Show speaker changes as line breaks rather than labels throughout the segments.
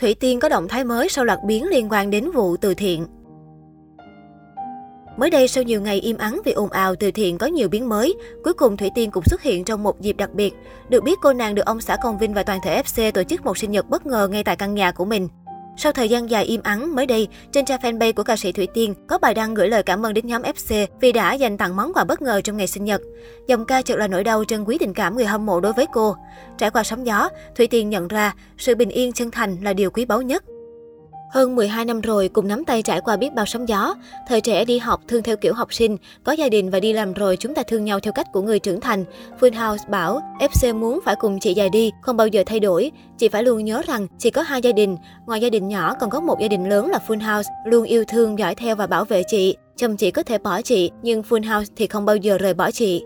Thủy Tiên có động thái mới sau loạt biến liên quan đến vụ từ thiện. Mới đây, sau nhiều ngày im ắng vì ồn ào từ thiện có nhiều biến mới, cuối cùng Thủy Tiên cũng xuất hiện trong một dịp đặc biệt. Được biết, cô nàng được ông xã Công Vinh và toàn thể FC tổ chức một sinh nhật bất ngờ ngay tại căn nhà của mình. Sau thời gian dài im ắng, mới đây, trên trang fanpage của ca sĩ Thủy Tiên có bài đăng gửi lời cảm ơn đến nhóm FC vì đã dành tặng món quà bất ngờ trong ngày sinh nhật. Dòng ca chợt là nỗi đau trân quý tình cảm người hâm mộ đối với cô. Trải qua sóng gió, Thủy Tiên nhận ra sự bình yên chân thành là điều quý báu nhất. Hơn 12 năm rồi, cùng nắm tay trải qua biết bao sóng gió. Thời trẻ đi học thương theo kiểu học sinh, có gia đình và đi làm rồi chúng ta thương nhau theo cách của người trưởng thành. Full House bảo, FC muốn phải cùng chị dài đi, không bao giờ thay đổi. Chị phải luôn nhớ rằng chỉ có hai gia đình, ngoài gia đình nhỏ còn có một gia đình lớn là Full House, luôn yêu thương, dõi theo và bảo vệ chị. Chồng chị có thể bỏ chị, nhưng Full House thì không bao giờ rời bỏ chị.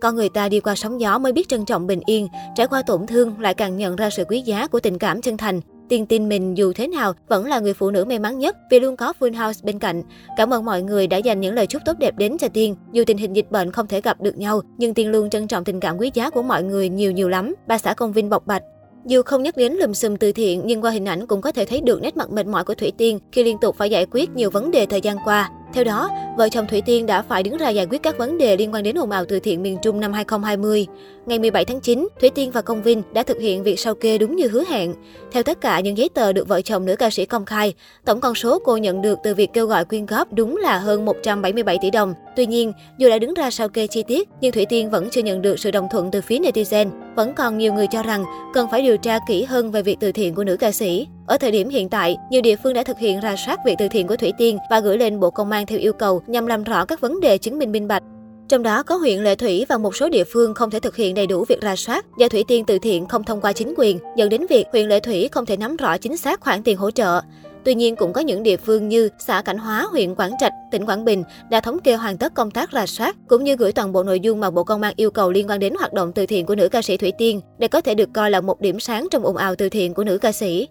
Con người ta đi qua sóng gió mới biết trân trọng bình yên, trải qua tổn thương lại càng nhận ra sự quý giá của tình cảm chân thành. Tiên tin mình dù thế nào vẫn là người phụ nữ may mắn nhất vì luôn có Full House bên cạnh. Cảm ơn mọi người đã dành những lời chúc tốt đẹp đến cho Tiên. Dù tình hình dịch bệnh không thể gặp được nhau, nhưng Tiên luôn trân trọng tình cảm quý giá của mọi người nhiều nhiều lắm. Bà xã Công Vinh bộc bạch. Dù không nhắc đến lùm xùm từ thiện, nhưng qua hình ảnh cũng có thể thấy được nét mặt mệt mỏi của Thủy Tiên khi liên tục phải giải quyết nhiều vấn đề thời gian qua. Theo đó, vợ chồng Thủy Tiên đã phải đứng ra giải quyết các vấn đề liên quan đến ồn ào từ thiện miền Trung năm 2020. Ngày 17 tháng 9, Thủy Tiên và Công Vinh đã thực hiện việc sao kê đúng như hứa hẹn. Theo tất cả những giấy tờ được vợ chồng nữ ca sĩ công khai, tổng con số cô nhận được từ việc kêu gọi quyên góp đúng là hơn 177 tỷ đồng. Tuy nhiên, dù đã đứng ra sao kê chi tiết, nhưng Thủy Tiên vẫn chưa nhận được sự đồng thuận từ phía netizen. Vẫn còn nhiều người cho rằng cần phải điều tra kỹ hơn về việc từ thiện của nữ ca sĩ. Ở thời điểm hiện tại, nhiều địa phương đã thực hiện ra soát việc từ thiện của Thủy Tiên và gửi lên Bộ Công an theo yêu cầu nhằm làm rõ các vấn đề chứng minh minh bạch. Trong đó có huyện Lệ Thủy và một số địa phương không thể thực hiện đầy đủ việc ra soát do Thủy Tiên từ thiện không thông qua chính quyền, dẫn đến việc huyện Lệ Thủy không thể nắm rõ chính xác khoản tiền hỗ trợ. Tuy nhiên, cũng có những địa phương như xã Cảnh Hóa, huyện Quảng Trạch, tỉnh Quảng Bình đã thống kê hoàn tất công tác rà soát, cũng như gửi toàn bộ nội dung mà Bộ Công an yêu cầu liên quan đến hoạt động từ thiện của nữ ca sĩ Thủy Tiên, để có thể được coi là một điểm sáng trong ồn ào từ thiện của nữ ca sĩ.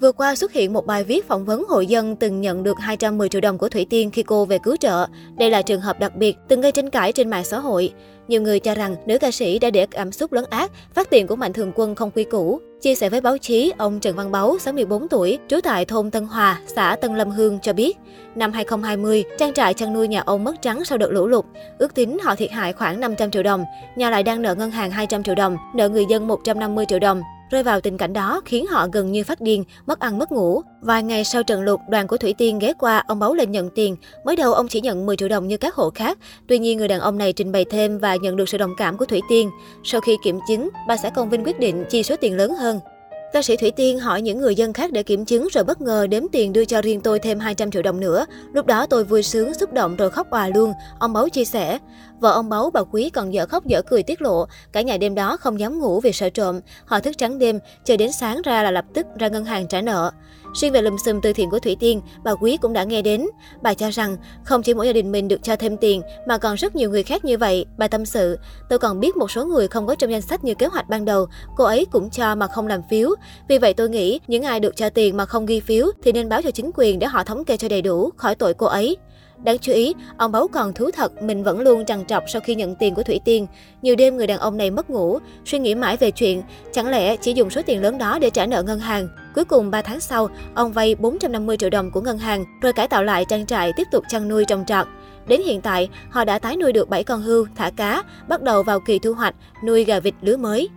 Vừa qua xuất hiện một bài viết phỏng vấn hội dân từng nhận được 210 triệu đồng của Thủy Tiên khi cô về cứu trợ. Đây là trường hợp đặc biệt, từng gây tranh cãi trên mạng xã hội. Nhiều người cho rằng nữ ca sĩ đã để cảm xúc lấn át, phát tiền của Mạnh Thường Quân không quy củ. Chia sẻ với báo chí, ông Trần Văn Báu, 64 tuổi, trú tại thôn Tân Hòa, xã Tân Lâm Hương cho biết, năm 2020, trang trại chăn nuôi nhà ông mất trắng sau đợt lũ lụt. Ước tính họ thiệt hại khoảng 500 triệu đồng, nhà lại đang nợ ngân hàng 200 triệu đồng, nợ người dân 150 triệu đồng. Rơi vào tình cảnh đó khiến họ gần như phát điên, mất ăn mất ngủ. Vài ngày sau trận lụt, đoàn của Thủy Tiên ghé qua, ông báo lên nhận tiền. Mới đầu ông chỉ nhận 10 triệu đồng như các hộ khác. Tuy nhiên người đàn ông này trình bày thêm và nhận được sự đồng cảm của Thủy Tiên. Sau khi kiểm chứng, bà xã Công Vinh quyết định chi số tiền lớn hơn. Ca sĩ Thủy Tiên hỏi những người dân khác để kiểm chứng rồi bất ngờ đếm tiền đưa cho riêng tôi thêm 200 triệu đồng nữa. Lúc đó tôi vui sướng, xúc động rồi khóc òa luôn. Ông Báu chia sẻ. Vợ ông Báu bà Quý còn dở khóc dở cười tiết lộ. Cả nhà đêm đó không dám ngủ vì sợ trộm. Họ thức trắng đêm, chờ đến sáng ra là lập tức ra ngân hàng trả nợ. Riêng về lùm xùm từ thiện của Thủy Tiên, bà Quý cũng đã nghe đến. Bà cho rằng không chỉ mỗi gia đình mình được cho thêm tiền mà còn rất nhiều người khác như vậy. Bà tâm sự, tôi còn biết một số người không có trong danh sách như kế hoạch ban đầu, cô ấy cũng cho mà không làm phiếu. Vì vậy tôi nghĩ những ai được cho tiền mà không ghi phiếu thì nên báo cho chính quyền để họ thống kê cho đầy đủ, khỏi tội cô ấy. Đáng chú ý, ông Báu còn thú thật mình vẫn luôn trằn trọc sau khi nhận tiền của Thủy Tiên. Nhiều đêm người đàn ông này mất ngủ, suy nghĩ mãi về chuyện, chẳng lẽ chỉ dùng số tiền lớn đó để trả nợ ngân hàng. Cuối cùng 3 tháng sau, ông vay 450 triệu đồng của ngân hàng, rồi cải tạo lại trang trại tiếp tục chăn nuôi trồng trọt. Đến hiện tại, họ đã tái nuôi được 7 con hươu, thả cá, bắt đầu vào kỳ thu hoạch, nuôi gà vịt lứa mới.